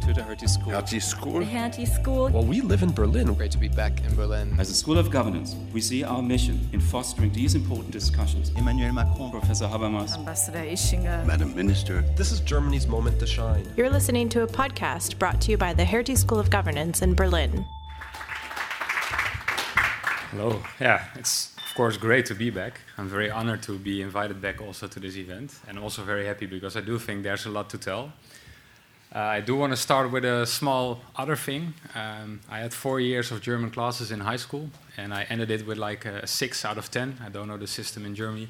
to the Hertie School. Hertie School? The Hertie School. Well, we live in Berlin. Great to be back in Berlin. As a School of Governance, we see our mission in fostering these important discussions. Emmanuel Macron. Professor Habermas. Ambassador Ischinger. Madam Minister. This is Germany's moment to shine. You're listening to a podcast brought to you by the Hertie School of Governance in Berlin. Hello. Yeah, it's of course great to be back. I'm very honored to be invited back also to this event, and also very happy because I do think there's a lot to tell. Uh, I do want to start with a small other thing. Um, I had four years of German classes in high school, and I ended it with like a six out of ten. I don't know the system in Germany,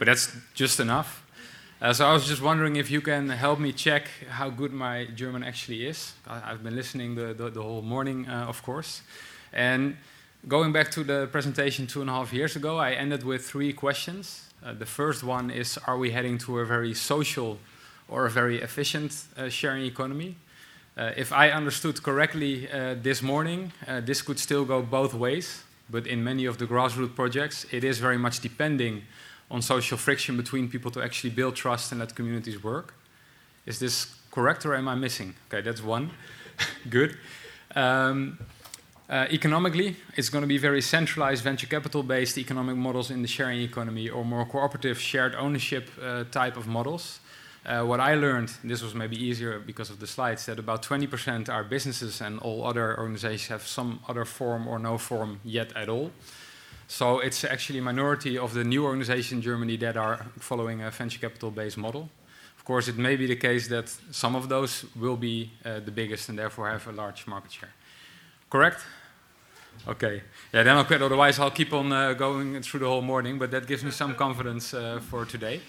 but that's just enough. Uh, so I was just wondering if you can help me check how good my German actually is. I, have been listening the, the, the whole morning, uh, of course, and going back to the presentation two and a half years ago, I ended with three questions. Uh, the first one is Are we heading to a very social or a very efficient uh, sharing economy? Uh, if I understood correctly uh, this morning, this could still go both ways, but in many of the grassroots projects, it is very much depending on social friction between people to actually build trust and let communities work. Is this correct or am I missing? Okay, that's one. Good. Um, uh, economically, it's going to be very centralized venture capital based economic models in the sharing economy or more cooperative shared ownership uh, type of models. Uh, what I learned, this was maybe easier because of the slides, that about 20% are businesses and all other organizations have some other form or no form yet at all. So it's actually a minority of the new organizations in Germany that are following a venture capital based model. Of course, it may be the case that some of those will be uh, the biggest and therefore have a large market share. Correct? Okay. Yeah, then I'll quit. Otherwise, I'll keep on uh, going through the whole morning. But that gives me some confidence uh, for today.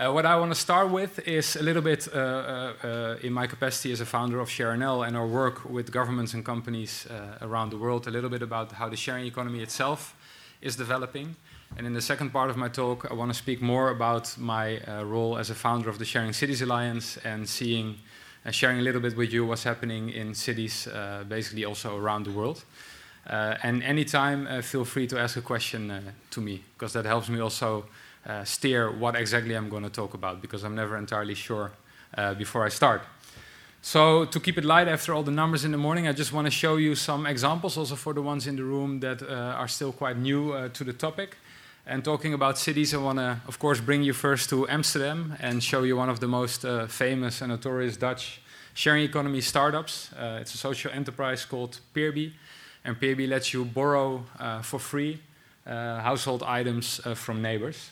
Uh, what I want to start with is a little bit uh, uh, uh, in my capacity as a founder of ShareNL and our work with governments and companies around the world. A little bit about how the sharing economy itself is developing. And in the second part of my talk, I want to speak more about my role as a founder of the Sharing Cities Alliance and seeing and sharing a little bit with you what's happening in cities, basically also around the world. Uh, and anytime, uh, feel free to ask a question uh, to me, because that helps me also steer what exactly I'm going to talk about, because I'm never entirely sure before I start. So, to keep it light after all the numbers in the morning, I just want to show you some examples also for the ones in the room that uh, are still quite new uh, to the topic. And talking about cities, I want to, of course, bring you first to Amsterdam and show you one of the most uh, famous and notorious Dutch sharing economy startups. it's a social enterprise called Peerby. And Peerby lets you borrow uh, for free uh, household items uh, from neighbors.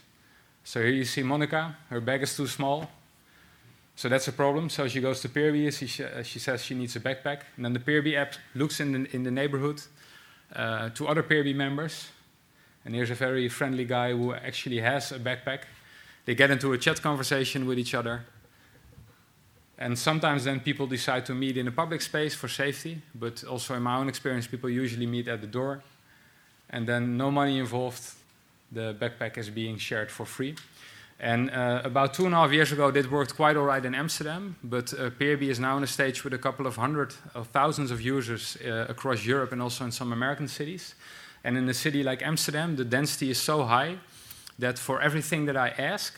So here you see Monica, her bag is too small. So that's a problem. So she goes to Peerby, she, she says she needs a backpack. And then the Peerby app looks in the, in the neighborhood uh, to other Peerby members. And here's a very friendly guy who actually has a backpack. They get into a chat conversation with each other. And sometimes then people decide to meet in a public space for safety, but also in my own experience, people usually meet at the door. And then no money involved, the backpack is being shared for free. And uh, about two and a half years ago, this worked quite all right in Amsterdam, but uh, Peerby is now on a stage with a couple of hundred of thousands of users uh, across Europe and also in some American cities. And in a city like Amsterdam, the density is so high that for everything that I ask,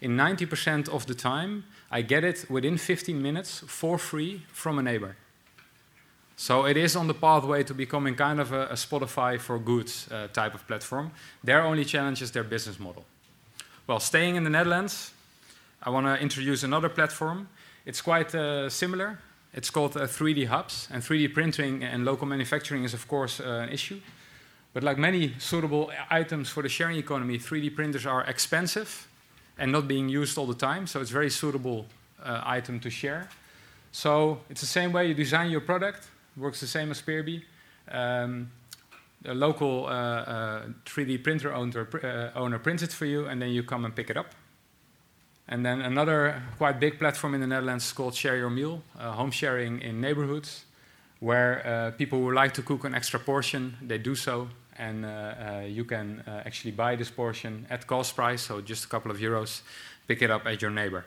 in 90% of the time, I get it within 15 minutes for free from a neighbor. So it is on the pathway to becoming kind of a, a Spotify for goods uh, type of platform. Their only challenge is their business model. Well, staying in the Netherlands, I want to introduce another platform. It's quite uh, similar. It's called uh, 3D Hubs, and 3D printing and local manufacturing is, of course, uh, an issue. But like many suitable items for the sharing economy, 3D printers are expensive and not being used all the time. So it's a very suitable uh, item to share. So it's the same way you design your product. Works the same as Peerby. Um, a local uh, uh, 3D printer owner, uh, owner prints it for you, and then you come and pick it up. And then another quite big platform in the Netherlands is called Share Your Meal, uh, home sharing in neighborhoods, where uh, people who like to cook an extra portion, they do so, and uh, you can actually buy this portion at cost price, so just a couple of euros, pick it up at your neighbor.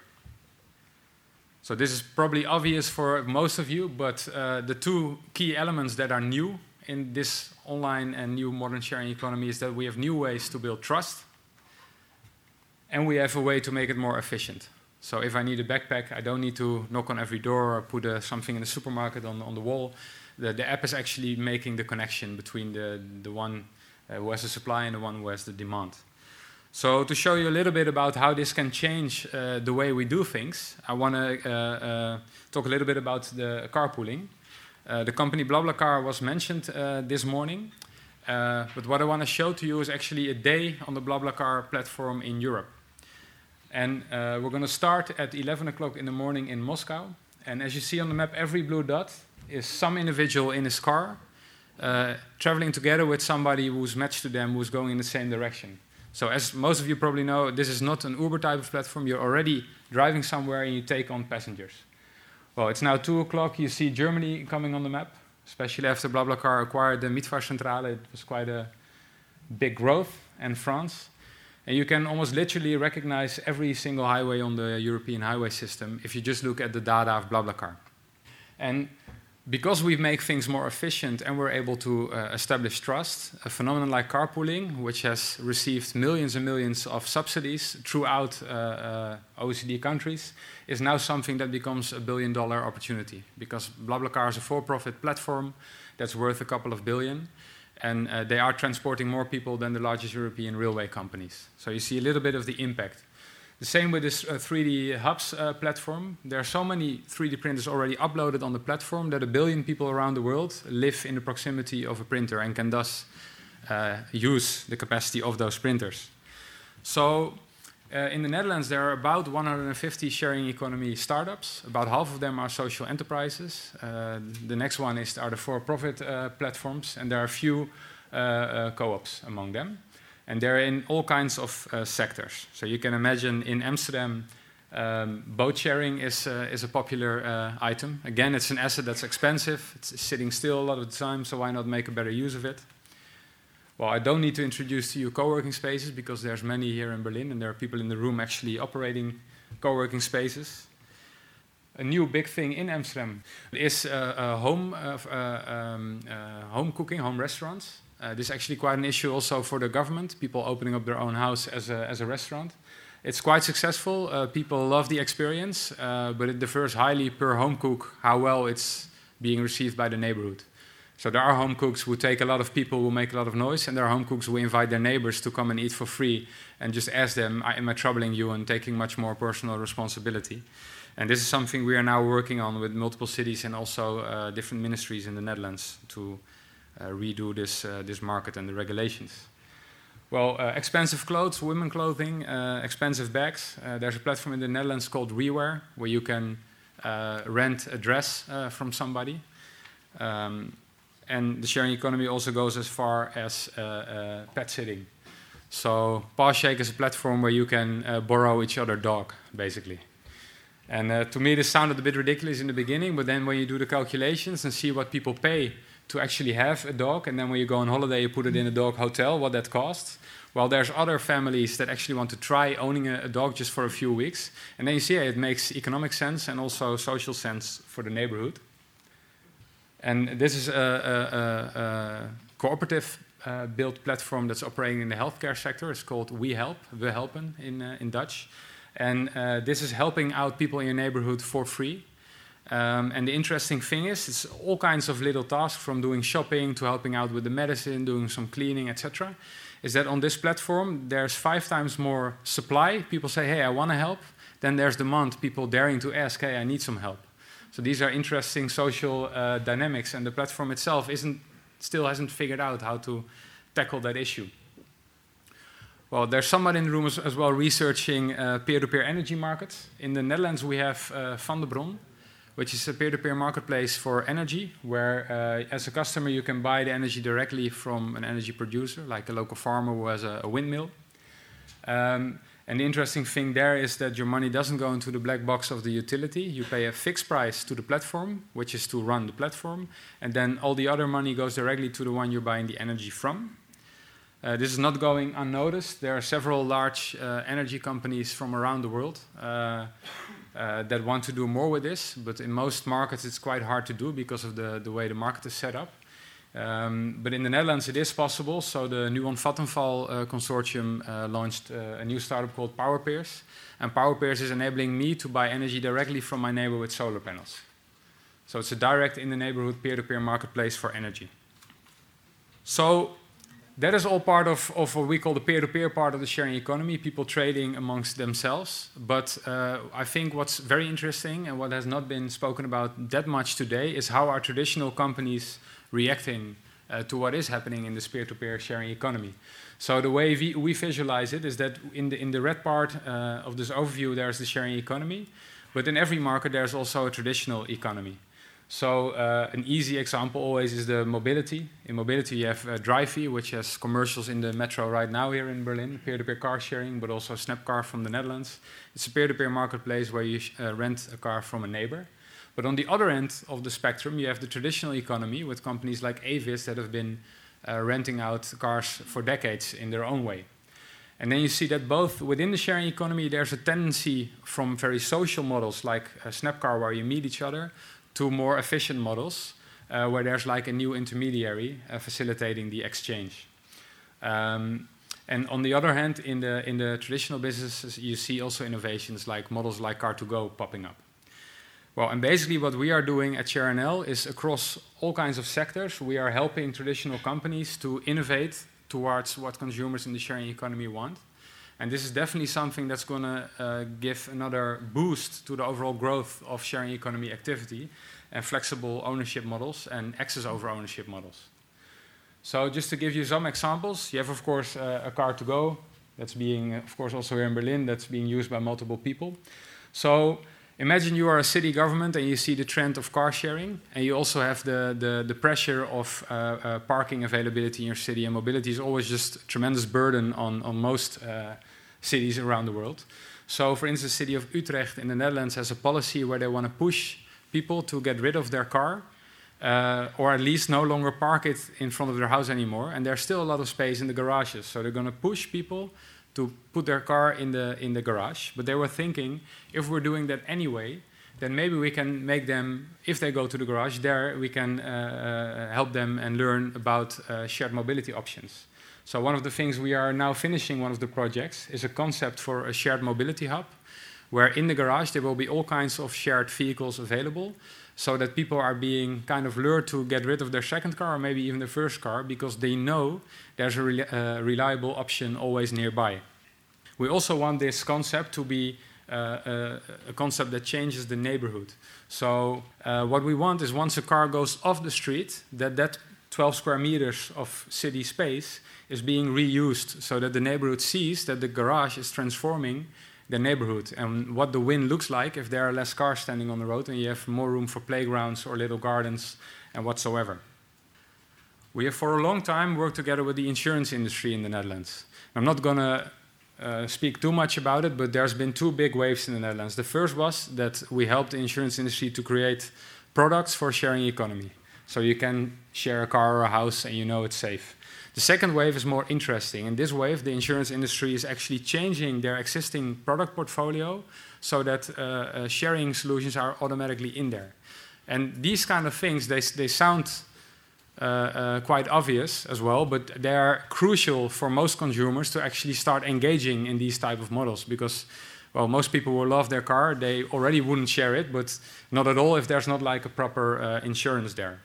So this is probably obvious for most of you, but uh, the two key elements that are new in this online and new modern sharing economy is that we have new ways to build trust, and we have a way to make it more efficient. So if I need a backpack, I don't need to knock on every door or put uh, something in the supermarket on, on the wall. The, the app is actually making the connection between the, the one uh, who has the supply and the one who has the demand. So to show you a little bit about how this can change uh, the way we do things, I want to uh, uh, talk a little bit about the carpooling. Uh, the company BlaBlaCar was mentioned uh, this morning, uh, but what I want to show to you is actually a day on the BlaBlaCar platform in Europe. And we're going to start at 11 o'clock in the morning in Moscow. And as you see on the map, every blue dot is some individual in his car traveling together with somebody who's matched to them who's going in the same direction. So as most of you probably know, this is not an Uber type of platform. You're already driving somewhere and you take on passengers. Well, it's now 2 o'clock. You see Germany coming on the map, especially after BlaBlaCar acquired the Mitfahrzentrale. It was quite a big growth, and France. And you can almost literally recognize every single highway on the European highway system if you just look at the data of BlaBlaCar. And because we make things more efficient and we're able to uh, establish trust, a phenomenon like carpooling, which has received millions and millions of subsidies throughout uh, uh, OECD countries, is now something that becomes a billion dollar opportunity because BlaBlaCar is a for profit platform that's worth a couple of billion. And uh, they are transporting more people than the largest European railway companies. So you see a little bit of the impact. The same with this uh, 3D Hubs uh, platform. There are so many 3D printers already uploaded on the platform that a billion people around the world live in the proximity of a printer and can thus uh, use the capacity of those printers. So uh, in the Netherlands, there are about 150 sharing economy startups. About half of them are social enterprises. Uh, the next one is are the for-profit uh, platforms, and there are a few co-ops among them and they're in all kinds of uh, sectors. So you can imagine in Amsterdam, um, boat sharing is, uh, is a popular uh, item. Again, it's an asset that's expensive, it's sitting still a lot of the time, so why not make a better use of it? Well, I don't need to introduce to you co-working spaces because there's many here in Berlin, and there are people in the room actually operating co-working spaces. A new big thing in Amsterdam is uh, uh, home, uh, um, home cooking, home restaurants. Uh, this is actually quite an issue also for the government, people opening up their own house as a, as a restaurant. It's quite successful. Uh, people love the experience, uh, but it differs highly per home cook how well it's being received by the neighborhood. So there are home cooks who take a lot of people who make a lot of noise, and there are home cooks who invite their neighbors to come and eat for free and just ask them, "Am I troubling you?" and taking much more personal responsibility. And this is something we are now working on with multiple cities and also uh, different ministries in the Netherlands to redo this, uh, this market and the regulations. Well, uh, expensive clothes, women clothing, expensive bags. there's a platform in the Netherlands called Rewear where you can rent a dress from somebody. Um, and the sharing economy also goes as far as uh, uh, pet sitting. So Pawshake is a platform where you can uh, borrow each other dog, basically. And to me, this sounded a bit ridiculous in the beginning, but then when you do the calculations and see what people pay to actually have a dog, and then when you go on holiday, you put it in a dog hotel, what that costs. Well, there's other families that actually want to try owning a, a dog just for a few weeks, and then you see it makes economic sense and also social sense for the neighborhood. And this is a, a, a cooperative uh, built platform that's operating in the healthcare sector. It's called We Help, We Helpen in, uh, in Dutch. And uh, this is helping out people in your neighborhood for free. Um, and the interesting thing is, it's all kinds of little tasks from doing shopping to helping out with the medicine, doing some cleaning, etc. Is that on this platform, there's five times more supply. People say, hey, I want to help. Then there's demand, people daring to ask, hey, I need some help. So these are interesting social uh, dynamics, and the platform itself isn't, still hasn't figured out how to tackle that issue. Well, there's someone in the room as, as well researching uh, peer-to-peer energy markets. In the Netherlands, we have uh, Vandebron, which is a peer-to-peer marketplace for energy, where uh, as a customer you can buy the energy directly from an energy producer, like a local farmer who has a, a windmill. Um, and the interesting thing there is that your money doesn't go into the black box of the utility. You pay a fixed price to the platform, which is to run the platform, and then all the other money goes directly to the one you're buying the energy from. Uh, this is not going unnoticed. There are several large uh, energy companies from around the world uh, uh, that want to do more with this, but in most markets it's quite hard to do because of the, the way the market is set up. Um, but in the Netherlands, it is possible. So the Nuon Vattenfall uh, consortium uh, launched uh, a new startup called PowerPeers. And PowerPeers is enabling me to buy energy directly from my neighbor with solar panels. So it's a direct in the neighborhood peer to peer marketplace for energy. So that is all part of, of what we call the peer to peer part of the sharing economy, people trading amongst themselves. But uh, I think what's very interesting and what has not been spoken about that much today is how our traditional companies reacting uh, to what is happening in this peer-to-peer sharing economy. So the way we, we, visualize it is that in the, in the red part uh, of this overview, there's the sharing economy, but in every market, there's also a traditional economy. So uh, an easy example always is the mobility. In mobility, you have uh, Drivy, which has commercials in the metro right now here in Berlin, peer-to-peer car sharing, but also SnappCar from the Netherlands. It's a peer-to-peer marketplace where you uh, rent a car from a neighbor. But on the other end of the spectrum, you have the traditional economy with companies like Avis that have been uh, renting out cars for decades in their own way. And then you see that both within the sharing economy, there's a tendency from very social models like SnappCar, where you meet each other, to more efficient models, uh, where there's like a new intermediary uh, facilitating the exchange. Um, and on the other hand, in the, in the traditional businesses, you see also innovations like models like Car2Go popping up. Well, and basically what we are doing at ShareNL is across all kinds of sectors, we are helping traditional companies to innovate towards what consumers in the sharing economy want. And this is definitely something that's going to uh, give another boost to the overall growth of sharing economy activity and flexible ownership models and access over ownership models. So just to give you some examples, you have of course uh, a Car2Go that's being, of course also here in Berlin, that's being used by multiple people. So Imagine you are a city government and you see the trend of car sharing, and you also have the, the, the pressure of uh, uh, parking availability in your city, and mobility is always just a tremendous burden on, on most uh, cities around the world. So, for instance, the city of Utrecht in the Netherlands has a policy where they want to push people to get rid of their car, uh, or at least no longer park it in front of their house anymore. And there's still a lot of space in the garages, so they're going to push people to put their car in the in the garage. But they were thinking, if we're doing that anyway, then maybe we can make them, if they go to the garage, there we can uh, uh, help them and learn about uh, shared mobility options. So one of the things we are now finishing, one of the projects, is a concept for a shared mobility hub, where in the garage there will be all kinds of shared vehicles available, so that people are being kind of lured to get rid of their second car or maybe even the first car because they know there's a uh, reliable option always nearby. We also want this concept to be uh, a, uh, a, concept that changes the neighborhood. So uh, what we want is once a car goes off the street, that that 12 square meters of city space is being reused so that the neighborhood sees that the garage is transforming the neighborhood and what the win looks like if there are less cars standing on the road and you have more room for playgrounds or little gardens and whatsoever. We have for a long time worked together with the insurance industry in the Netherlands. I'm not going to uh, speak too much about it, but there's been two big waves in the Netherlands. The first was that we helped the insurance industry to create products for sharing economy. So you can share a car or a house and you know it's safe. The second wave is more interesting. In this wave, the insurance industry is actually changing their existing product portfolio so that uh, uh, sharing solutions are automatically in there. And these kind of things, they, they sound uh, uh, quite obvious as well, but they are crucial for most consumers to actually start engaging in these type of models because well, most people will love their car. They already wouldn't share it, but not at all if there's not like a proper uh, insurance there.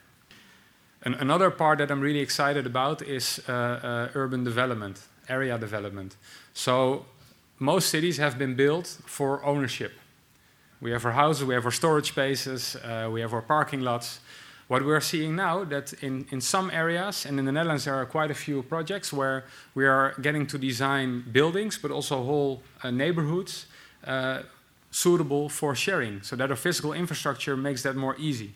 And another part that I'm really excited about is uh, uh, urban development, area development. So most cities have been built for ownership. We have our houses, we have our storage spaces, uh, we have our parking lots. What we're seeing now that in, in some areas, and in the Netherlands there are quite a few projects where we are getting to design buildings, but also whole uh, neighborhoods uh, suitable for sharing, so that our physical infrastructure makes that more easy.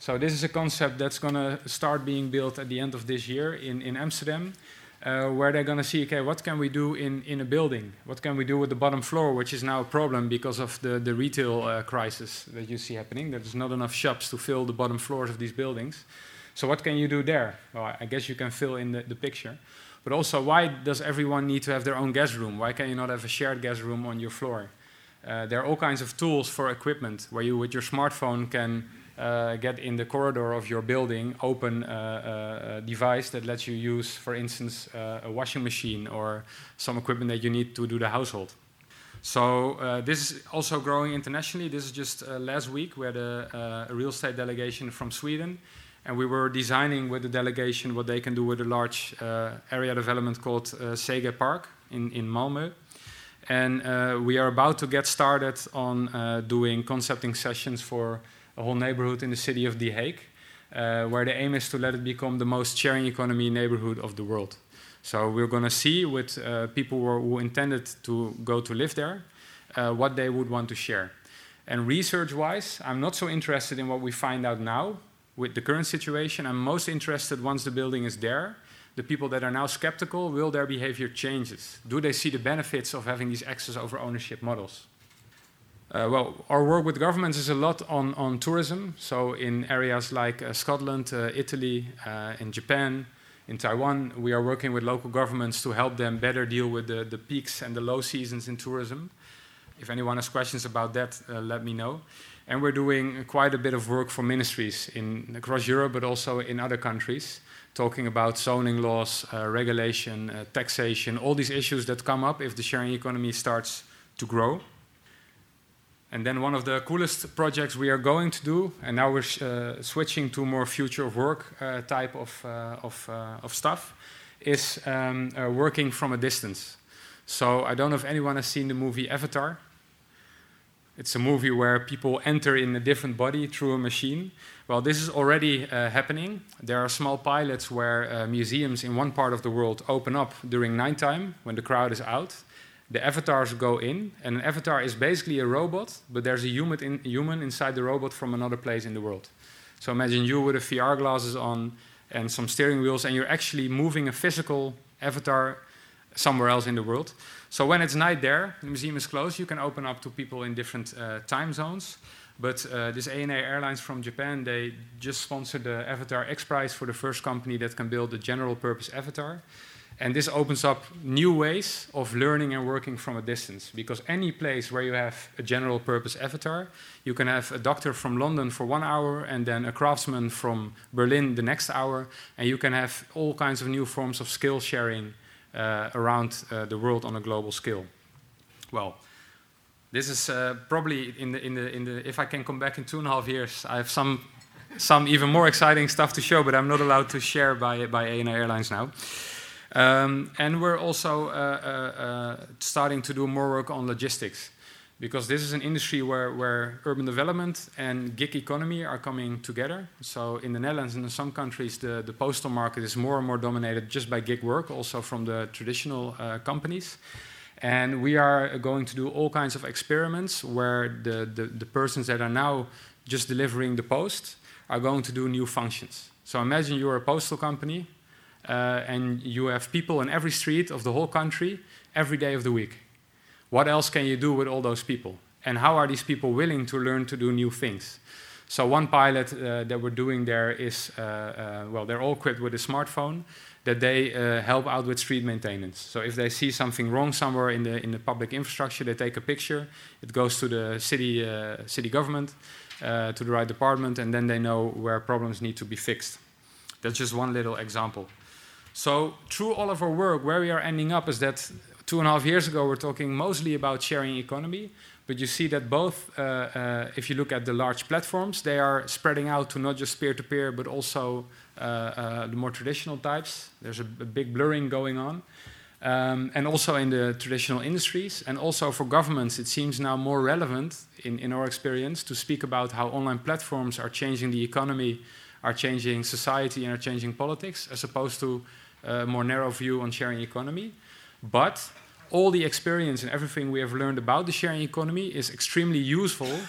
So this is a concept that's going to start being built at the end of this year in, in Amsterdam, uh, where they're going to see, okay, what can we do in, in a building? What can we do with the bottom floor, which is now a problem because of the, the retail uh, crisis that you see happening. There's not enough shops to fill the bottom floors of these buildings. So what can you do there? Well, I guess you can fill in the, the picture. But also, why does everyone need to have their own guest room? Why can you not have a shared guest room on your floor? Uh, there are all kinds of tools for equipment where you, with your smartphone, can uh, get in the corridor of your building, open uh, a device that lets you use, for instance, uh, a washing machine or some equipment that you need to do the household. So uh, this is also growing internationally. This is just uh, last week we had a, a, real estate delegation from Sweden, and we were designing with the delegation what they can do with a large uh, area development called uh, Sege Park in, in Malmö. And uh, we are about to get started on uh, doing concepting sessions for a whole neighborhood in the city of The Hague, where the aim is to let it become the most sharing economy neighborhood of the world. So we're going to see with uh, people who, who, intended to go to live there uh, what they would want to share. And research-wise, I'm not so interested in what we find out now with the current situation. I'm most interested once the building is there. The people that are now skeptical, will their behavior changes? Do they see the benefits of having these access over ownership models? Uh, well, our work with governments is a lot on, on tourism. So in areas like uh, Scotland, uh, Italy, uh, in Japan, in Taiwan, we are working with local governments to help them better deal with the, the peaks and the low seasons in tourism. If anyone has questions about that, uh, let me know. And we're doing quite a bit of work for ministries in, across Europe, but also in other countries, talking about zoning laws, uh, regulation, taxation, all these issues that come up if the sharing economy starts to grow. And then one of the coolest projects we are going to do, and now we're uh, switching to more future of work uh, type of, uh, of, uh, of stuff, is um, uh, working from a distance. So I don't know if anyone has seen the movie Avatar. It's a movie where people enter in a different body through a machine. Well, this is already uh, happening. There are small pilots where museums in one part of the world open up during nighttime when the crowd is out the avatars go in, and an avatar is basically a robot, but there's a human, in, human inside the robot from another place in the world. So imagine you with a VR glasses on and some steering wheels, and you're actually moving a physical avatar somewhere else in the world. So when it's night there, the museum is closed, you can open up to people in different uh, time zones. But uh, this ANA Airlines from Japan, they just sponsored the Avatar X Prize for the first company that can build a general purpose avatar. And this opens up new ways of learning and working from a distance. Because any place where you have a general purpose avatar, you can have a doctor from London for one hour and then a craftsman from Berlin the next hour. And you can have all kinds of new forms of skill sharing uh, around uh, the world on a global scale. Well, this is uh, probably in the, in the, in the, if I can come back in two and a half years, I have some, some even more exciting stuff to show, but I'm not allowed to share by, by ANA Airlines now. Um, and we're also uh, uh, uh, starting to do more work on logistics because this is an industry where, where urban development and gig economy are coming together. So in the Netherlands and in some countries, the, the postal market is more and more dominated just by gig work, also from the traditional uh, companies. And we are going to do all kinds of experiments where the, the, the persons that are now just delivering the post are going to do new functions. So imagine you're a postal company uh, and you have people in every street of the whole country every day of the week. What else can you do with all those people? And how are these people willing to learn to do new things? So, one pilot uh, that we're doing there is uh, uh well, they're all equipped with a smartphone that they uh, help out with street maintenance. So, if they see something wrong somewhere in the, in the public infrastructure, they take a picture, it goes to the city, uh, city government, to the right department, and then they know where problems need to be fixed. That's just one little example. So through all of our work, where we are ending up is that two and a half years ago, we're talking mostly about sharing economy. But you see that both, uh, uh, if you look at the large platforms, they are spreading out to not just peer-to-peer, but also uh, uh, the more traditional types. There's a, a big blurring going on. Um, and also in the traditional industries. And also for governments, it seems now more relevant, in, in our experience, to speak about how online platforms are changing the economy, are changing society, and are changing politics, as opposed to a more narrow view on sharing economy. But all the experience and everything we have learned about the sharing economy is extremely useful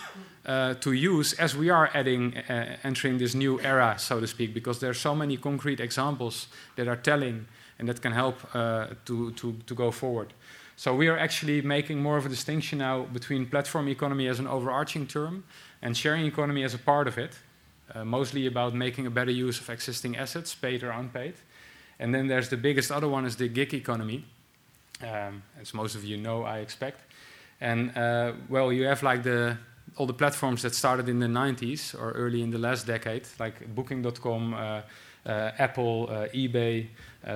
uh, to use as we are adding, uh, entering this new era, so to speak, because there are so many concrete examples that are telling and that can help uh, to, to, to go forward. So we are actually making more of a distinction now between platform economy as an overarching term and sharing economy as a part of it, uh, mostly about making a better use of existing assets, paid or unpaid. And then there's the biggest other one is the gig economy, um, as most of you know, I expect. And uh, well, you have like the all the platforms that started in the 90s or early in the last decade, like Booking.com, uh, uh, Apple, uh, eBay,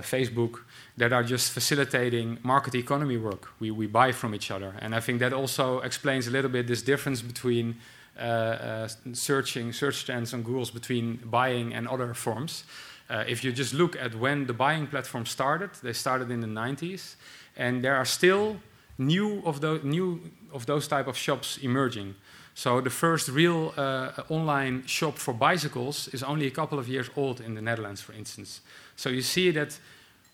Facebook, that are just facilitating market economy work. We, we buy from each other. And I think that also explains a little bit this difference between searching search trends on Google's between buying and other forms. Uh, if you just look at when the buying platform started, they started in the 90s, and there are still new of those new of those type of shops emerging. So the first real uh, online shop for bicycles is only a couple of years old in the Netherlands, for instance. So you see that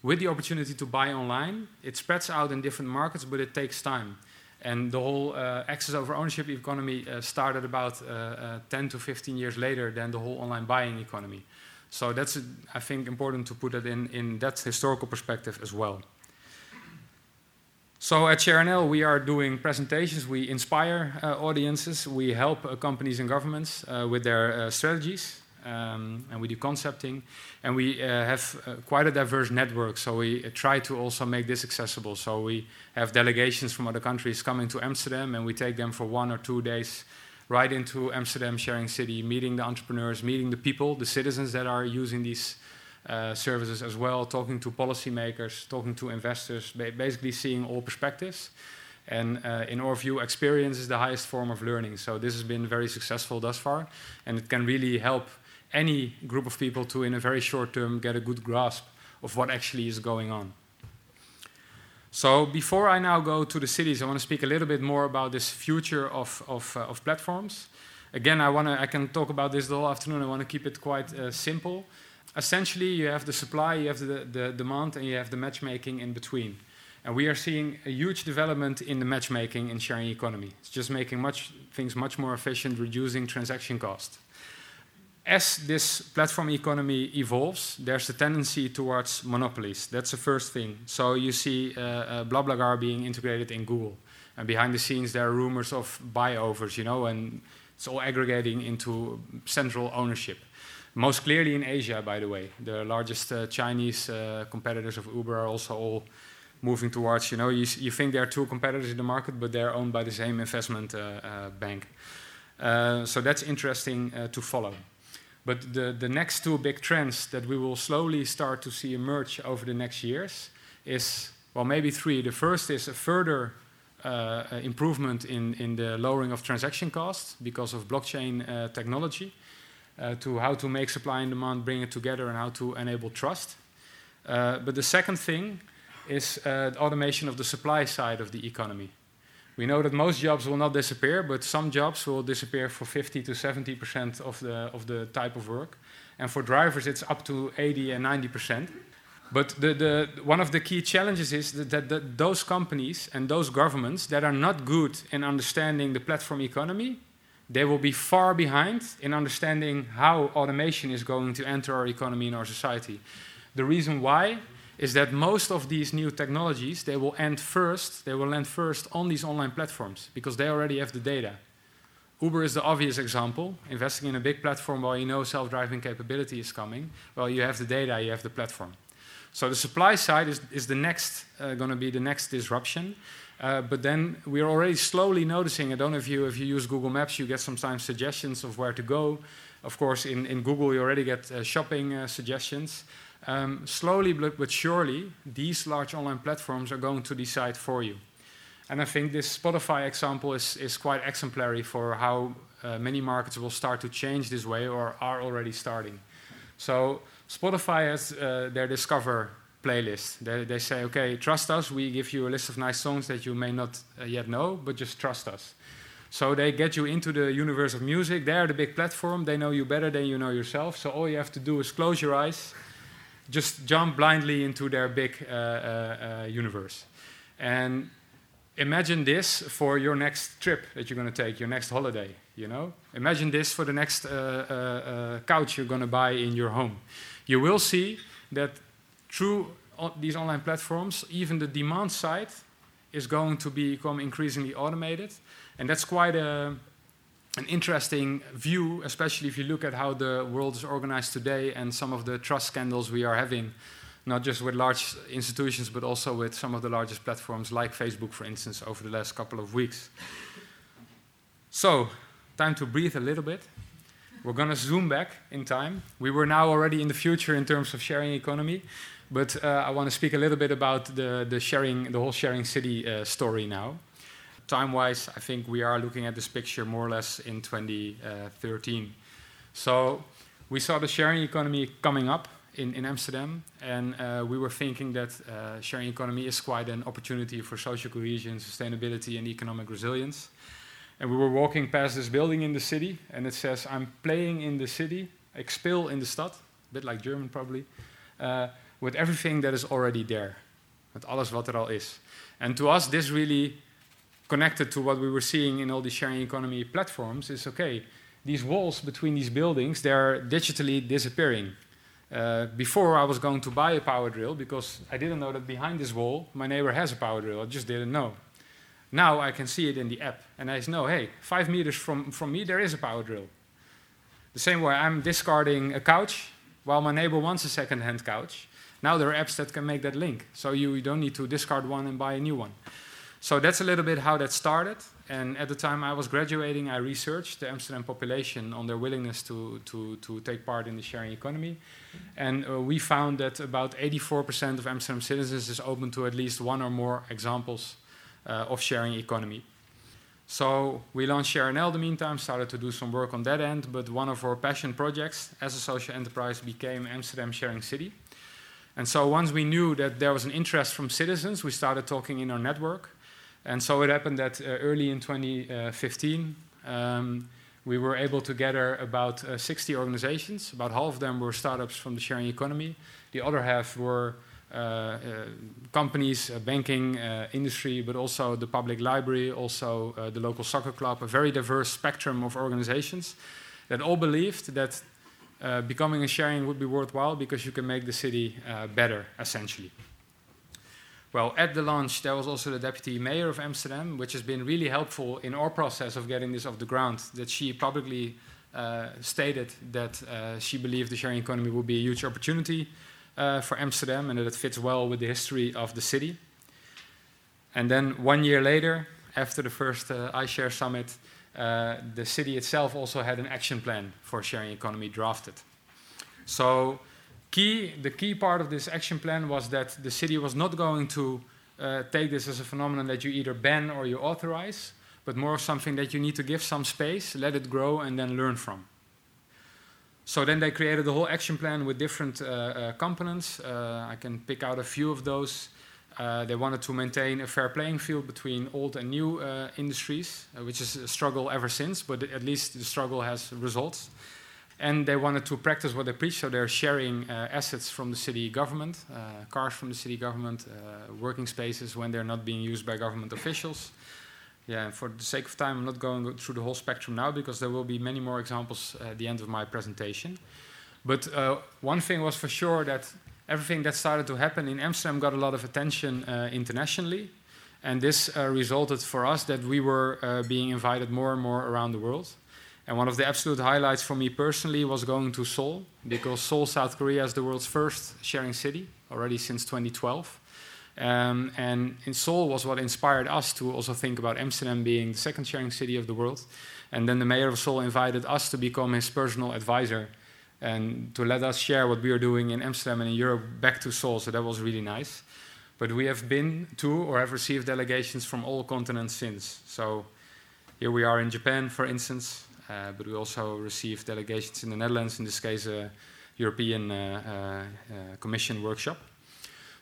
with the opportunity to buy online, it spreads out in different markets, but it takes time. And the whole uh, access over ownership economy uh, started about uh, uh 10 to 15 years later than the whole online buying economy. So that's, I think, important to put it in, in that historical perspective as well. So at ShareNL, we are doing presentations. We inspire uh, audiences. We help uh, companies and governments with their strategies. Um, and we do concepting. And we uh, have uh, quite a diverse network. So we try to also make this accessible. So we have delegations from other countries coming to Amsterdam, and we take them for one or two days right into Amsterdam, sharing city, meeting the entrepreneurs, meeting the people, the citizens that are using these uh, services as well, talking to policymakers, talking to investors, ba basically seeing all perspectives. And uh, in our view, experience is the highest form of learning. So this has been very successful thus far, and it can really help any group of people to, in a very short term, get a good grasp of what actually is going on. So before I now go to the cities, I want to speak a little bit more about this future of, of, uh, of platforms. Again, I, wanna, I can talk about this the whole afternoon. I want to keep it quite uh, simple. Essentially, you have the supply, you have the, the demand, and you have the matchmaking in between. And we are seeing a huge development in the matchmaking in sharing economy. It's just making much, things much more efficient, reducing transaction cost as this platform economy evolves, there's a tendency towards monopolies. That's the first thing. So you see uh, uh, BlaBlaCar being integrated in Google. And behind the scenes, there are rumors of buyovers, you know, and it's all aggregating into central ownership. Most clearly in Asia, by the way. The largest uh, Chinese uh, competitors of Uber are also all moving towards, you know, you, you, think there are two competitors in the market, but they're owned by the same investment uh, uh, bank. so that's interesting to follow. But the, the next two big trends that we will slowly start to see emerge over the next years is, well, maybe three. The first is a further uh, improvement in, in the lowering of transaction costs because of blockchain uh, technology, uh, to how to make supply and demand, bring it together, and how to enable trust. Uh, but the second thing is uh, automation of the supply side of the economy. We know that most jobs will not disappear, but some jobs will disappear for 50 to 70 percent of the of the type of work, and for drivers it's up to 80 and 90 percent. But the, the, one of the key challenges is that, that, that those companies and those governments that are not good in understanding the platform economy, they will be far behind in understanding how automation is going to enter our economy and our society. The reason why is that most of these new technologies they will end first they will land first on these online platforms because they already have the data. Uber is the obvious example. Investing in a big platform while you know self-driving capability is coming. Well you have the data you have the platform. So the supply side is, is the next uh, going to be the next disruption. Uh, but then we're already slowly noticing i don't know if you if you use google maps you get sometimes suggestions of where to go. Of course in, in google you already get uh, shopping uh, suggestions um, slowly but surely, these large online platforms are going to decide for you. And I think this Spotify example is, is quite exemplary for how uh, many markets will start to change this way or are already starting. So Spotify has uh, their Discover playlist. They, they, say, okay, trust us. We give you a list of nice songs that you may not uh, yet know, but just trust us. So they get you into the universe of music. They're the big platform. They know you better than you know yourself. So all you have to do is close your eyes just jump blindly into their big uh, uh, uh, universe. And imagine this for your next trip that you're going to take, your next holiday. You know, imagine this for the next couch you're going to buy in your home. You will see that through these online platforms, even the demand side is going to become increasingly automated, and that's quite a an interesting view, especially if you look at how the world is organized today and some of the trust scandals we are having, not just with large institutions, but also with some of the largest platforms like Facebook, for instance, over the last couple of weeks. So, time to breathe a little bit. We're going to zoom back in time. We were now already in the future in terms of sharing economy, but uh, I want to speak a little bit about the, the sharing, the whole sharing city uh, story now. Time-wise, I think we are looking at this picture more or less in 2013. So we saw the sharing economy coming up in, in Amsterdam, and uh, we were thinking that uh, sharing economy is quite an opportunity for social cohesion, sustainability, and economic resilience. And we were walking past this building in the city, and it says, I'm playing in the city, speel in de stad, a bit like German probably, uh, with everything that is already there, with alles wat er al is. And to us, this really connected to what we were seeing in all the sharing economy platforms is okay, these walls between these buildings, they're digitally disappearing. Uh, before I was going to buy a power drill because I didn't know that behind this wall my neighbor has a power drill. I just didn't know. Now I can see it in the app and I know, hey, five meters from, from me there is a power drill. The same way I'm discarding a couch while my neighbor wants a second-hand couch. Now there are apps that can make that link. So you, you don't need to discard one and buy a new one. So that's a little bit how that started. And at the time I was graduating, I researched the Amsterdam population on their willingness to, to, to take part in the sharing economy. And uh, we found that about 84% of Amsterdam citizens is open to at least one or more examples uh, of sharing economy. So we launched ShareNL the meantime, started to do some work on that end, but one of our passion projects as a social enterprise became Amsterdam Sharing City. And so once we knew that there was an interest from citizens, we started talking in our network. And so it happened that uh, early in 2015, um, we were able to gather about uh, 60 organizations. About half of them were startups from the sharing economy. The other half were uh, uh, companies, uh, banking, uh, industry, but also the public library, also the local soccer club, a very diverse spectrum of organizations that all believed that becoming a sharing would be worthwhile because you can make the city better, essentially. Well, at the launch, there was also the deputy mayor of Amsterdam, which has been really helpful in our process of getting this off the ground. That she publicly uh, stated that uh, she believed the sharing economy would be a huge opportunity uh, for Amsterdam and that it fits well with the history of the city. And then one year later, after the first uh, iShare summit, uh, the city itself also had an action plan for sharing economy drafted. So key, the key part of this action plan was that the city was not going to uh, take this as a phenomenon that you either ban or you authorize, but more something that you need to give some space, let it grow, and then learn from. So then they created a whole action plan with different uh, uh, components. Uh, I can pick out a few of those. Uh, they wanted to maintain a fair playing field between old and new uh, industries, which is a struggle ever since, but at least the struggle has results and they wanted to practice what they preach, so they're sharing uh, assets from the city government, uh, cars from the city government, uh, working spaces when they're not being used by government officials. Yeah, and for the sake of time, I'm not going through the whole spectrum now because there will be many more examples at the end of my presentation. But uh, one thing was for sure that everything that started to happen in Amsterdam got a lot of attention uh, internationally. And this uh, resulted for us that we were being invited more and more around the world. And one of the absolute highlights for me personally was going to Seoul, because Seoul, South Korea is the world's first sharing city, already since 2012. Um, and in Seoul was what inspired us to also think about Amsterdam being the second sharing city of the world. And then the mayor of Seoul invited us to become his personal advisor and to let us share what we are doing in Amsterdam and in Europe back to Seoul. So that was really nice. But we have been to or have received delegations from all continents since. So here we are in Japan, for instance, but we also received delegations in the Netherlands, in this case, a European uh, uh, Commission workshop.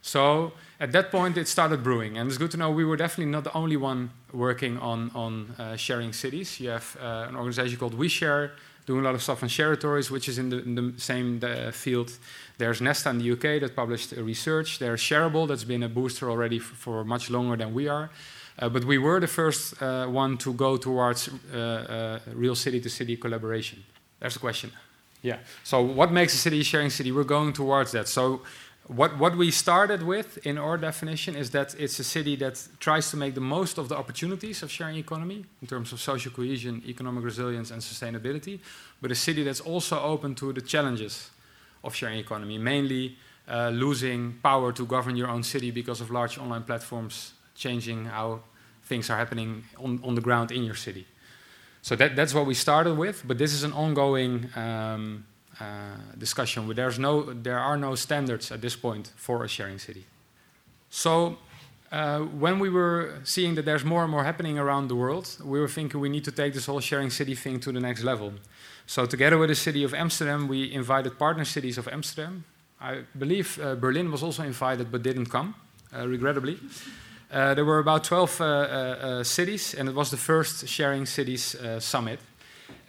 So at that point, it started brewing, and it's good to know we were definitely not the only one working on on uh, sharing cities. You have uh, an organization called OuiShare doing a lot of stuff on shareatories, which is in the, in the same uh, field. There's Nesta in the UK that published a research. There's Shareable that's been a booster already for much longer than we are. Uh, but we were the first uh, one to go towards uh, real city-to-city -city collaboration. There's the question. Yeah. So what makes a city a sharing city? We're going towards that. So what, what we started with in our definition is that it's a city that tries to make the most of the opportunities of sharing economy in terms of social cohesion, economic resilience, and sustainability, but a city that's also open to the challenges of sharing economy, mainly uh, losing power to govern your own city because of large online platforms changing how things are happening on, on the ground in your city. So that, that's what we started with, but this is an ongoing um, uh, discussion. There's no, there are no standards at this point for a sharing city. So uh, when we were seeing that there's more and more happening around the world, we were thinking we need to take this whole sharing city thing to the next level. So together with the city of Amsterdam, we invited partner cities of Amsterdam. I believe uh, Berlin was also invited but didn't come, uh, regrettably. Uh, there were about 12 uh, uh, cities, and it was the first sharing cities summit.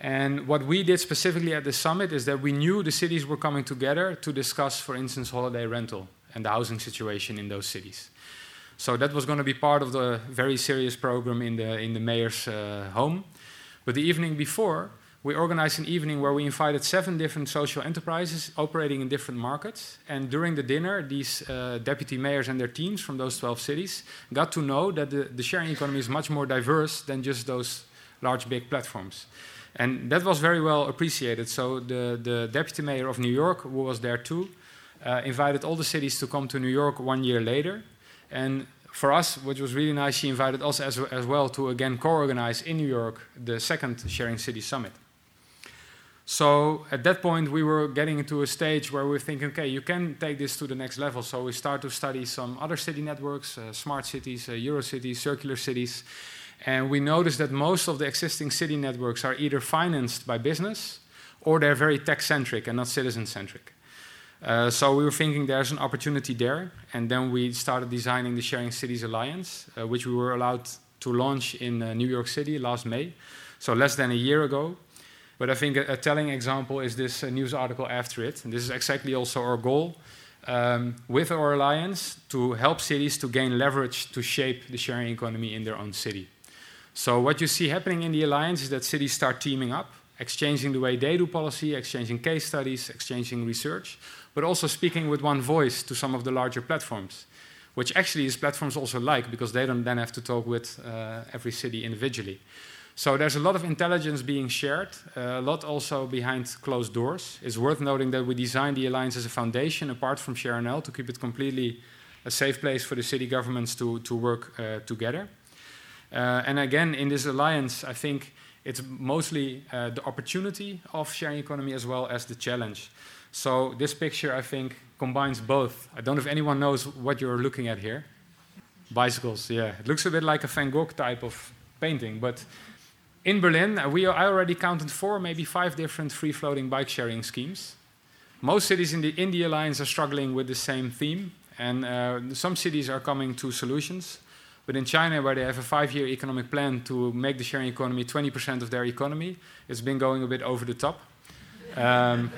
And what we did specifically at the summit is that we knew the cities were coming together to discuss, for instance, holiday rental and the housing situation in those cities. So that was going to be part of the very serious program in the in the mayor's uh, home. But the evening before, we organized an evening where we invited seven different social enterprises operating in different markets. And during the dinner, these uh, deputy mayors and their teams from those 12 cities got to know that the, the sharing economy is much more diverse than just those large, big platforms. And that was very well appreciated. So the, the deputy mayor of New York, who was there too, uh, invited all the cities to come to New York one year later. And for us, which was really nice, she invited us as, as well to again co organize in New York the second Sharing City Summit. So at that point, we were getting into a stage where we were thinking, okay, you can take this to the next level. So we start to study some other city networks, uh, smart cities, uh, Euro cities, circular cities. And we noticed that most of the existing city networks are either financed by business or they're very tech centric and not citizen centric. Uh, so we were thinking there's an opportunity there, and then we started designing the Sharing Cities Alliance, uh, which we were allowed to launch in uh, New York City last May, so less than a year ago. But I think a, a telling example is this uh, news article after it, and this is exactly also our goal um, with our alliance to help cities to gain leverage to shape the sharing economy in their own city. So what you see happening in the alliance is that cities start teaming up, exchanging the way they do policy, exchanging case studies, exchanging research but also speaking with one voice to some of the larger platforms, which actually these platforms also like because they don't then have to talk with uh, every city individually. So there's a lot of intelligence being shared, uh, a lot also behind closed doors. It's worth noting that we designed the alliance as a foundation apart from ShareNL to keep it completely a safe place for the city governments to, to work uh, together. Uh, and again, in this alliance, I think it's mostly uh, the opportunity of sharing economy as well as the challenge. So this picture, I think, combines both. I don't know if anyone knows what you're looking at here. Bicycles, yeah. It looks a bit like a Van Gogh type of painting, but in Berlin, uh, we I already counted four, maybe five different free-floating bike sharing schemes. Most cities in the India Alliance are struggling with the same theme, and uh, some cities are coming to solutions. But in China, where they have a five-year economic plan to make the sharing economy 20% of their economy, it's been going a bit over the top. Um,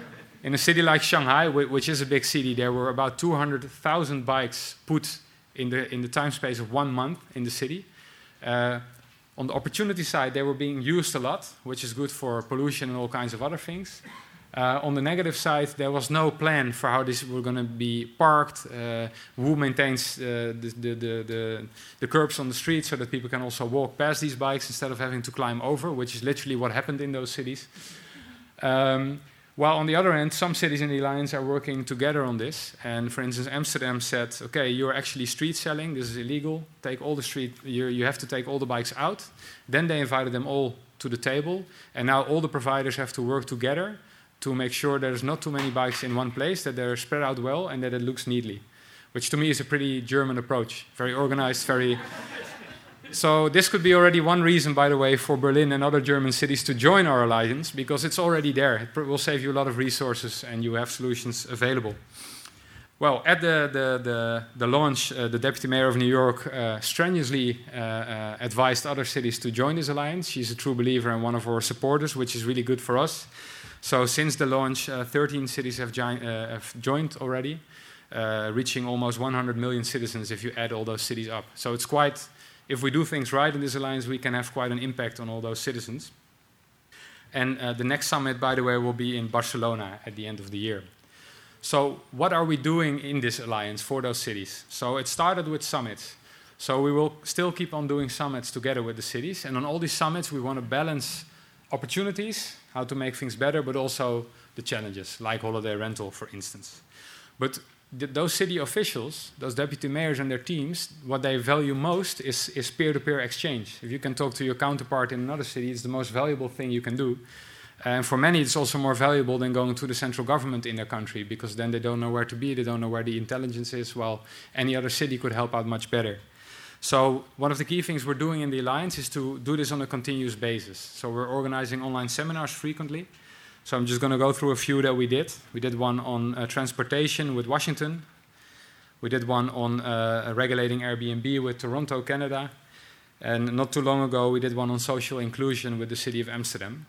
in a city like Shanghai, which is a big city, there were about 200,000 bikes put in the, in the time space of one month in the city. Uh, on the opportunity side, they were being used a lot, which is good for pollution and all kinds of other things. Uh, on the negative side, there was no plan for how this were going to be parked, uh, who maintains uh, the, the, the, the, curbs on the street so that people can also walk past these bikes instead of having to climb over, which is literally what happened in those cities. Um, while on the other hand, some cities in the alliance are working together on this. And for instance, Amsterdam said, okay, you're actually street selling, this is illegal. Take all the street, you, you have to take all the bikes out. Then they invited them all to the table. And now all the providers have to work together to make sure there's not too many bikes in one place, that they're spread out well, and that it looks neatly. Which to me is a pretty German approach. Very organized, very so this could be already one reason, by the way, for Berlin and other German cities to join our alliance because it's already there. It will save you a lot of resources and you have solutions available. Well, at the, the, the, the launch, uh, the Deputy Mayor of New York uh, strenuously uh, uh advised other cities to join this alliance. She's a true believer and one of our supporters, which is really good for us. So since the launch, uh, 13 cities have, uh, have joined already, reaching almost 100 million citizens if you add all those cities up. So it's quite if we do things right in this alliance, we can have quite an impact on all those citizens. And uh, the next summit, by the way, will be in Barcelona at the end of the year. So, what are we doing in this alliance for those cities? So, it started with summits. So, we will still keep on doing summits together with the cities. And on all these summits, we want to balance opportunities, how to make things better, but also the challenges, like holiday rental, for instance. But those city officials, those deputy mayors and their teams, what they value most is, is peer-to-peer exchange. If you can talk to your counterpart in another city, it's the most valuable thing you can do. And for many, it's also more valuable than going to the central government in their country because then they don't know where to be, they don't know where the intelligence is, while any other city could help out much better. So, one of the key things we're doing in the Alliance is to do this on a continuous basis. So, we're organizing online seminars frequently. So, I'm just going to go through a few that we did. We did one on uh, transportation with Washington, we did one on uh, regulating Airbnb with Toronto, Canada. And not too long ago, we did one on social inclusion with the city of Amsterdam.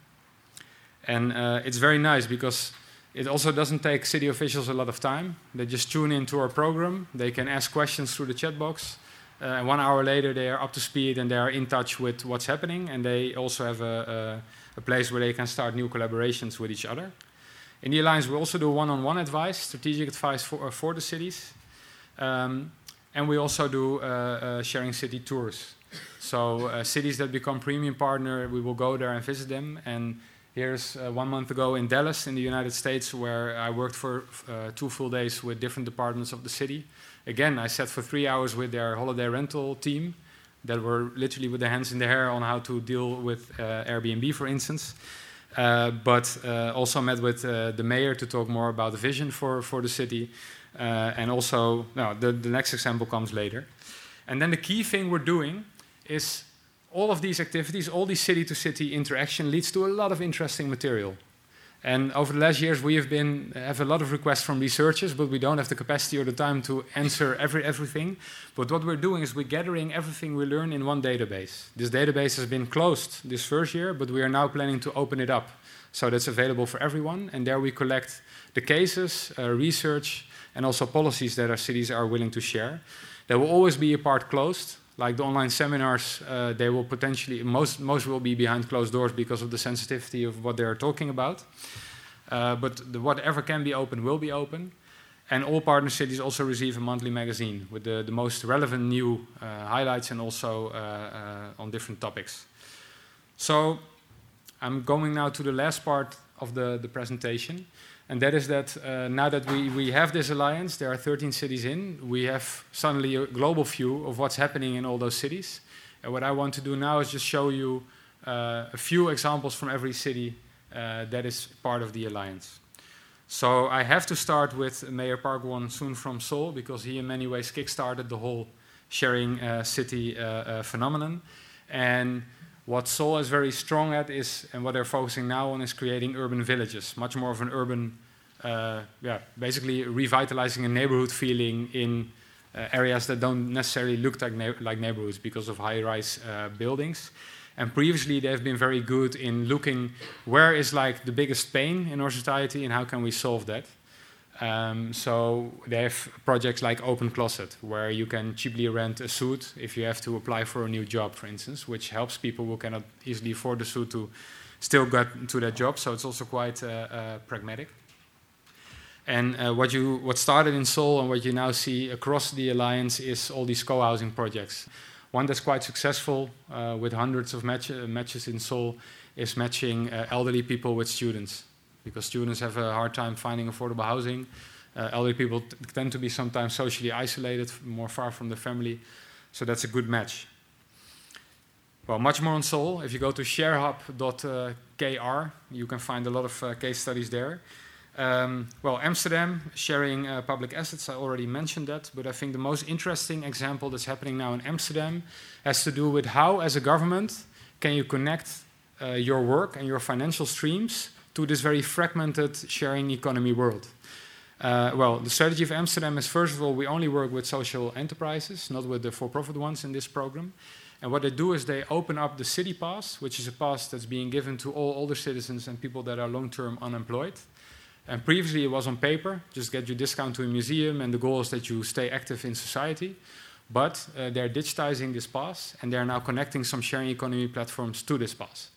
And uh, it's very nice because it also doesn't take city officials a lot of time. They just tune into our program, they can ask questions through the chat box. Uh, and one hour later, they are up to speed and they are in touch with what's happening. And they also have a, a, a place where they can start new collaborations with each other. In the Alliance, we also do one on one advice, strategic advice for, uh, for the cities. Um, and we also do uh, uh, sharing city tours. So, uh, cities that become premium partner, we will go there and visit them. And Here's uh, one month ago in Dallas, in the United States, where I worked for uh, two full days with different departments of the city. Again, I sat for three hours with their holiday rental team that were literally with their hands in the hair on how to deal with uh, Airbnb, for instance. Uh, but uh, also met with uh, the mayor to talk more about the vision for, for the city. and also, no, the, the next example comes later. And then the key thing we're doing is all of these activities, all these city to city interaction leads to a lot of interesting material. And over the last years, we have been have a lot of requests from researchers, but we don't have the capacity or the time to answer every everything. But what we're doing is we're gathering everything we learn in one database. This database has been closed this first year, but we are now planning to open it up so that's available for everyone. And there we collect the cases, uh, research, and also policies that our cities are willing to share. There will always be a part closed, like the online seminars, uh, they will potentially most most will be behind closed doors because of the sensitivity of what they're talking about. Uh, but the, whatever can be open will be open, and all partner cities also receive a monthly magazine with the, the most relevant new uh, highlights and also uh, uh, on different topics. So I'm going now to the last part of the, the presentation. And that is that uh, now that we, we have this alliance, there are 13 cities in, we have suddenly a global view of what's happening in all those cities. And what I want to do now is just show you uh, a few examples from every city uh, that is part of the alliance. So I have to start with Mayor Park Won Soon from Seoul because he in many ways kickstarted the whole sharing uh, city uh, uh, phenomenon. And what Seoul is very strong at is, and what they're focusing now on, is creating urban villages, much more of an urban, uh, yeah, basically revitalizing a neighborhood feeling in uh, areas that don't necessarily look like, na like neighborhoods because of high-rise uh, buildings. And previously, they've been very good in looking where is like the biggest pain in our society and how can we solve that. Um, so they have projects like Open Closet, where you can cheaply rent a suit if you have to apply for a new job, for instance, which helps people who cannot easily afford the suit to still get to that job. So it's also quite uh, uh, pragmatic. And uh, what you what started in Seoul and what you now see across the alliance is all these co-housing projects. One that's quite successful uh, with hundreds of match matches in Seoul is matching uh, elderly people with students because students have a hard time finding affordable housing. Uh, elderly people tend to be sometimes socially isolated, more far from the family, so that's a good match. Well, much more on Seoul. If you go to sharehub.kr, you can find a lot of uh, case studies there. Um, well, Amsterdam, sharing uh, public assets, I already mentioned that, but I think the most interesting example that's happening now in Amsterdam has to do with how, as a government, can you connect uh, your work and your financial streams to this very fragmented sharing economy world. Uh, well, the strategy of Amsterdam is first of all, we only work with social enterprises, not with the for profit ones in this program. And what they do is they open up the city pass, which is a pass that's being given to all older citizens and people that are long term unemployed. And previously it was on paper, just get your discount to a museum, and the goal is that you stay active in society. But uh, they're digitizing this pass and they're now connecting some sharing economy platforms to this pass.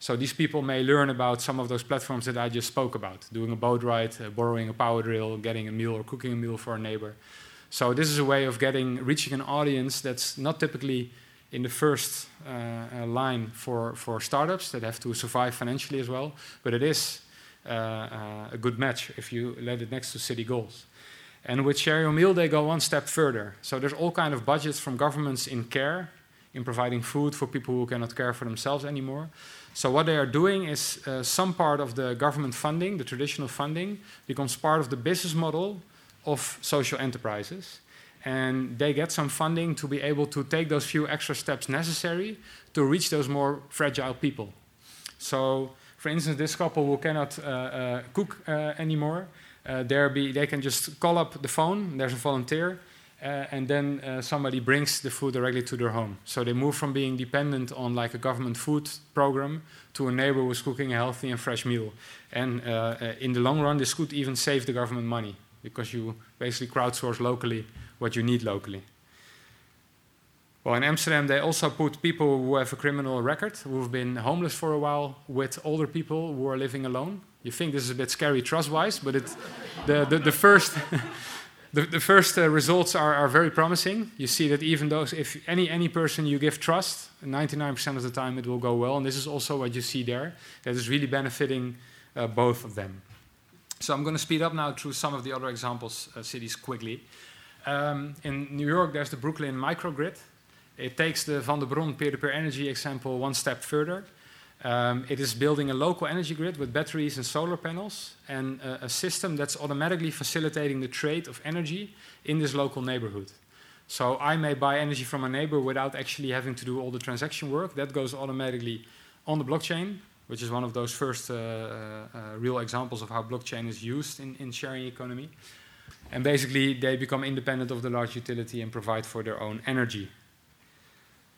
So these people may learn about some of those platforms that I just spoke about, doing a boat ride, uh, borrowing a power drill, getting a meal or cooking a meal for a neighbor. So this is a way of getting reaching an audience that's not typically in the first uh, uh, line for, for startups that have to survive financially as well, but it is uh, uh, a good match if you let it next to city goals. And with Share Your Meal, they go one step further. So there's all kind of budgets from governments in care, in providing food for people who cannot care for themselves anymore. So what they are doing is uh, some part of the government funding, the traditional funding, becomes part of the business model of social enterprises. And they get some funding to be able to take those few extra steps necessary to reach those more fragile people. So, for instance, this couple who cannot uh, uh, cook uh, anymore, uh, be, they can just call up the phone, there's a volunteer, uh, and then uh, somebody brings the food directly to their home. So they move from being dependent on like a government food program to a neighbor who's cooking a healthy and fresh meal. And uh, uh in the long run, this could even save the government money because you basically crowdsource locally what you need locally. Well, in Amsterdam, they also put people who have a criminal record, who've been homeless for a while, with older people who are living alone. You think this is a bit scary trust-wise, but it, the, the, the first The, the first uh, results are, are very promising. You see that even those, if any, any person you give trust, 99% of the time it will go well. And this is also what you see there, that is really benefiting uh, both of them. So I'm going to speed up now through some of the other examples, uh, cities quickly. Um, in New York, there's the Brooklyn microgrid. It takes the Vandebron peer-to-peer energy example one step further. Um, it is building a local energy grid with batteries and solar panels and uh, a system that's automatically facilitating the trade of energy in this local neighborhood. So I may buy energy from a neighbor without actually having to do all the transaction work. That goes automatically on the blockchain, which is one of those first uh, uh, real examples of how blockchain is used in, in sharing economy. And basically, they become independent of the large utility and provide for their own energy.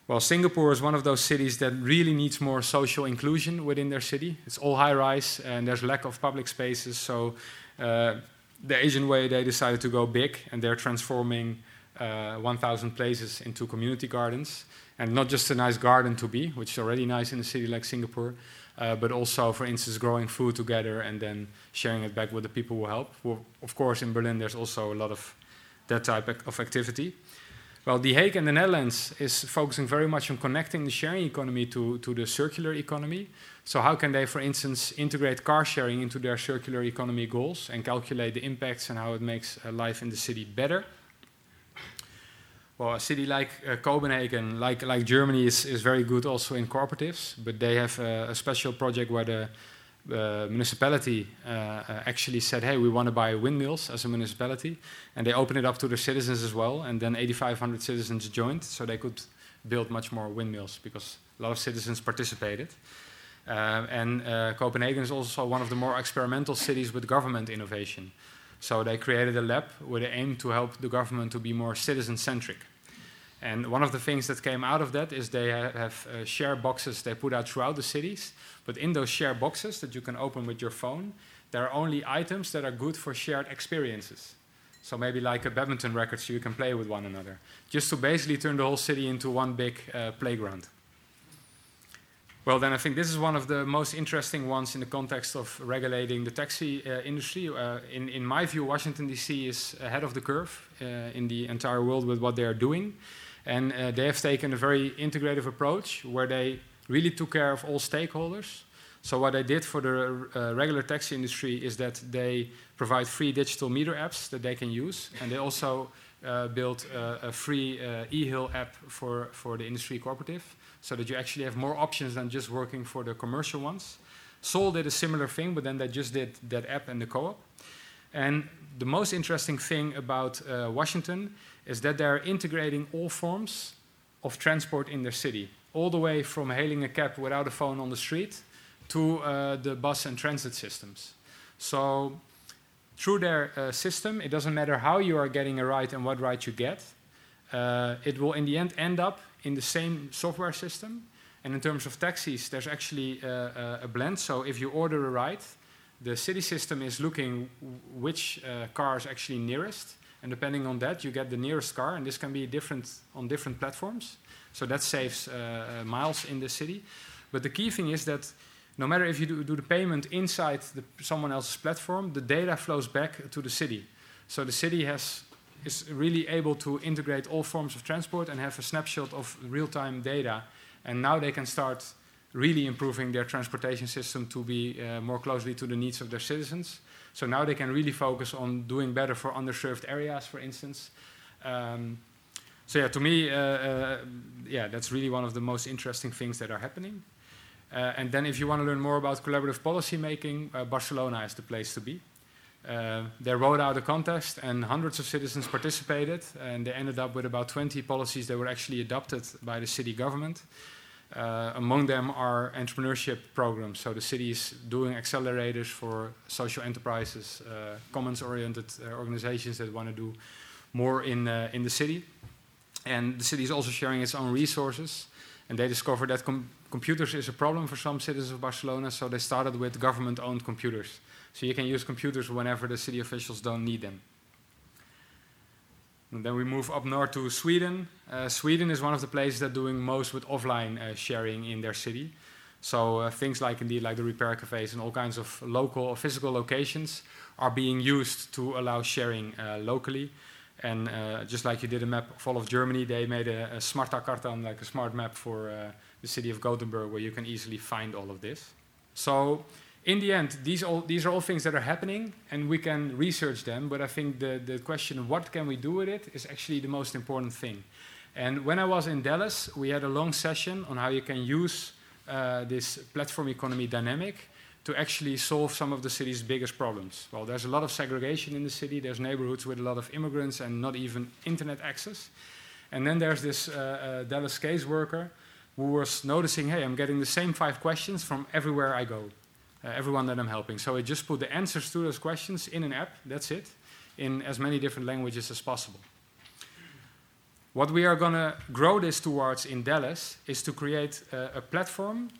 Well, Singapore is one of those cities that really needs more social inclusion within their city. It's all high rise and there's lack of public spaces. So, uh, the Asian way, they decided to go big and they're transforming uh, 1,000 places into community gardens. And not just a nice garden to be, which is already nice in a city like Singapore, uh, but also, for instance, growing food together and then sharing it back with the people who help. Well, of course, in Berlin, there's also a lot of that type of activity. Well, The Hague in the Netherlands is focusing very much on connecting the sharing economy to, to the circular economy. So, how can they, for instance, integrate car sharing into their circular economy goals and calculate the impacts and how it makes uh, life in the city better? Well, a city like uh, Copenhagen, like, like Germany, is, is very good also in cooperatives, but they have uh, a special project where the the municipality uh, uh, actually said, hey, we want to buy windmills as a municipality. And they opened it up to the citizens as well. And then 8,500 citizens joined, so they could build much more windmills because a lot of citizens participated. Uh, and uh, Copenhagen is also one of the more experimental cities with government innovation. So they created a lab with the aim to help the government to be more citizen centric. And one of the things that came out of that is they have uh, share boxes they put out throughout the cities. But in those share boxes that you can open with your phone, there are only items that are good for shared experiences. So maybe like a badminton racket so you can play with one another. Just to basically turn the whole city into one big uh, playground. Well, then I think this is one of the most interesting ones in the context of regulating the taxi uh, industry. Uh, in, in my view, Washington, D.C. is ahead of the curve uh, in the entire world with what they are doing. And uh, they have taken a very integrative approach where they really took care of all stakeholders. So what they did for the uh, regular taxi industry is that they provide free digital meter apps that they can use, and they also uh, built a, a free uh, e-hail app for, for the industry cooperative, so that you actually have more options than just working for the commercial ones. Seoul did a similar thing, but then they just did that app and the co-op. And the most interesting thing about uh, Washington is that they're integrating all forms of transport in their city, all the way from hailing a cab without a phone on the street to uh, the bus and transit systems. So, through their uh, system, it doesn't matter how you are getting a ride and what ride you get, uh, it will in the end end up in the same software system. And in terms of taxis, there's actually uh, uh, a blend. So, if you order a ride, the city system is looking which uh, car is actually nearest and depending on that, you get the nearest car, and this can be different on different platforms. So that saves uh, uh, miles in the city. But the key thing is that no matter if you do, do the payment inside the, someone else's platform, the data flows back to the city. So the city has is really able to integrate all forms of transport and have a snapshot of real-time data. And now they can start really improving their transportation system to be uh, more closely to the needs of their citizens. So now they can really focus on doing better for underserved areas, for instance. Um, so yeah, to me, uh, uh, yeah, that's really one of the most interesting things that are happening. Uh, and then if you want to learn more about collaborative policy making, uh, Barcelona is the place to be. Uh, they wrote out a contest and hundreds of citizens participated and they ended up with about 20 policies that were actually adopted by the city government. Uh, among them are entrepreneurship programs. So the city is doing accelerators for social enterprises, uh, commons-oriented uh, organizations that want to do more in, uh, in the city. And the city is also sharing its own resources. And they discovered that com computers is a problem for some citizens of Barcelona, so they started with government-owned computers. So you can use computers whenever the city officials don't need them. And then we move up north to Sweden. Uh, Sweden is one of the places that doing most with offline uh, sharing in their city. So uh, things like indeed like the repair cafes and all kinds of local or physical locations are being used to allow sharing uh, locally. And uh, just like you did a map of all of Germany, they made a, a Smarta Kartan, like a smart map for uh, the city of Gothenburg, where you can easily find all of this. So in the end, these, all, these are all things that are happening, and we can research them. But I think the, the question, what can we do with it, is actually the most important thing. And when I was in Dallas, we had a long session on how you can use uh, this platform economy dynamic to actually solve some of the city's biggest problems. Well, there's a lot of segregation in the city. There's neighborhoods with a lot of immigrants and not even internet access. And then there's this uh, uh, Dallas caseworker who was noticing, hey, I'm getting the same five questions from everywhere I go uh, everyone that I'm helping. So I just put the answers to those questions in an app, that's it, in as many different languages as possible. What we are going to grow this towards in Dallas is to create uh, a platform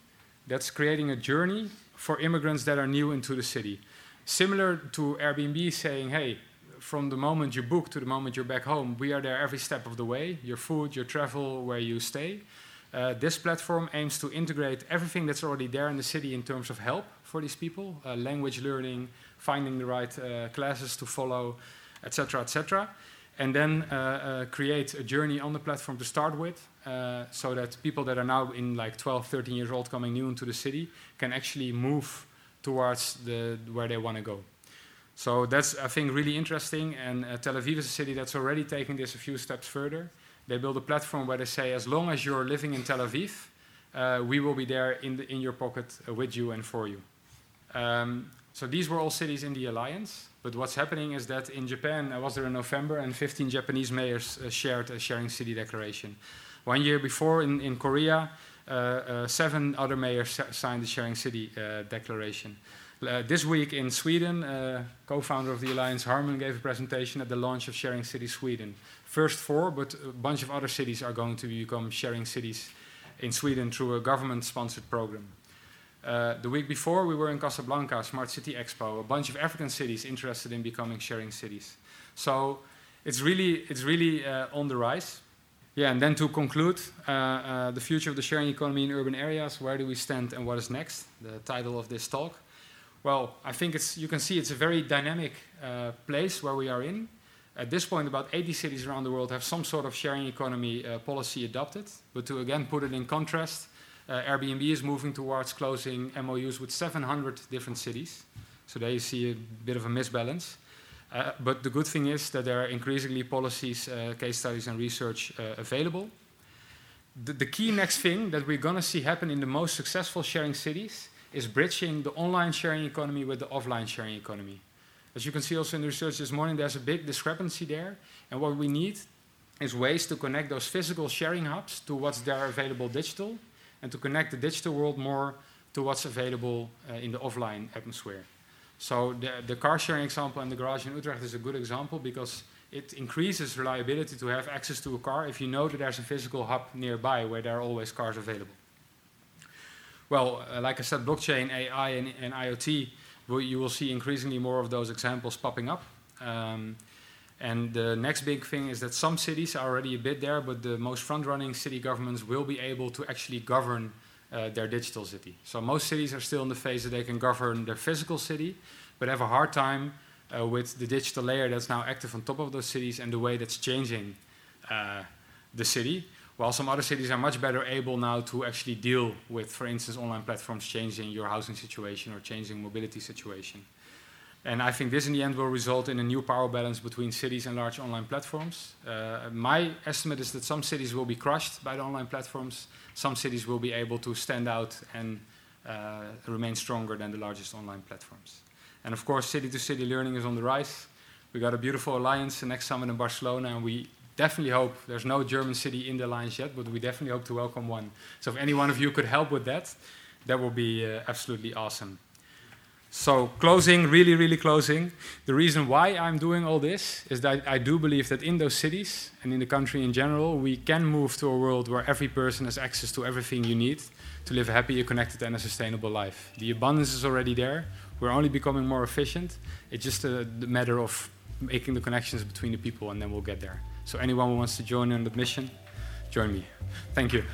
that's creating a journey for immigrants that are new into the city. Similar to Airbnb saying, hey, from the moment you book to the moment you're back home, we are there every step of the way your food, your travel, where you stay. Uh, this platform aims to integrate everything that's already there in the city in terms of help for these people, uh, language learning, finding the right uh, classes to follow, etc., etc., and then uh, uh, create a journey on the platform to start with, uh, so that people that are now in like 12, 13 years old, coming new into the city, can actually move towards the where they want to go. So that's I think really interesting, and Tel Aviv is a city that's already taking this a few steps further. They build a platform where they say, as long as you're living in Tel Aviv, uh, we will be there in, the, in your pocket uh, with you and for you. Um, so these were all cities in the alliance. But what's happening is that in Japan, I was there in November, and 15 Japanese mayors uh, shared a sharing city declaration. One year before, in, in Korea, uh, uh, seven other mayors signed the sharing city uh, declaration. Uh, this week in Sweden, uh, co-founder of the alliance Harmen gave a presentation at the launch of Sharing City Sweden, first four, but a bunch of other cities are going to become sharing cities in Sweden through a government sponsored program. Uh, the week before, we were in Casablanca, Smart City Expo, a bunch of African cities interested in becoming sharing cities. So it's really, it's really uh, on the rise. Yeah, and then to conclude, uh, uh, the future of the sharing economy in urban areas, where do we stand and what is next? The title of this talk. Well, I think it's, you can see it's a very dynamic uh, place where we are in. At this point, about 80 cities around the world have some sort of sharing economy uh, policy adopted. But to again put it in contrast, uh, Airbnb is moving towards closing MOUs with 700 different cities. So there you see a bit of a misbalance. Uh, but the good thing is that there are increasingly policies, uh, case studies, and research uh, available. The, the key next thing that we're going to see happen in the most successful sharing cities is bridging the online sharing economy with the offline sharing economy. As you can see also in the research this morning, there's a big discrepancy there. And what we need is ways to connect those physical sharing hubs to what's there available digital, and to connect the digital world more to what's available uh, in the offline atmosphere. So the, the car sharing example in the garage in Utrecht is a good example because it increases reliability to have access to a car if you know that there's a physical hub nearby where there are always cars available. Well, uh, like I said, blockchain, AI, and, and IoT you will see increasingly more of those examples popping up. Um, and the next big thing is that some cities are already a bit there, but the most front-running city governments will be able to actually govern uh, their digital city. So most cities are still in the phase that they can govern their physical city, but have a hard time uh, with the digital layer that's now active on top of those cities and the way that's changing uh, the city. While some other cities are much better able now to actually deal with, for instance, online platforms changing your housing situation or changing mobility situation. And I think this in the end will result in a new power balance between cities and large online platforms. Uh, my estimate is that some cities will be crushed by the online platforms, some cities will be able to stand out and uh, remain stronger than the largest online platforms. And of course, city to city learning is on the rise. We got a beautiful alliance, next summit in Barcelona, and we definitely hope there's no German city in the alliance yet, but we definitely hope to welcome one. So if any one of you could help with that, that would be uh, absolutely awesome. So closing, really, really closing. The reason why I'm doing all this is that I do believe that in those cities and in the country in general, we can move to a world where every person has access to everything you need to live a happy, connected, and a sustainable life. The abundance is already there. We're only becoming more efficient. It's just a, matter of making the connections between the people, and then we'll get there. So anyone who wants to join in the mission, join me. Thank you.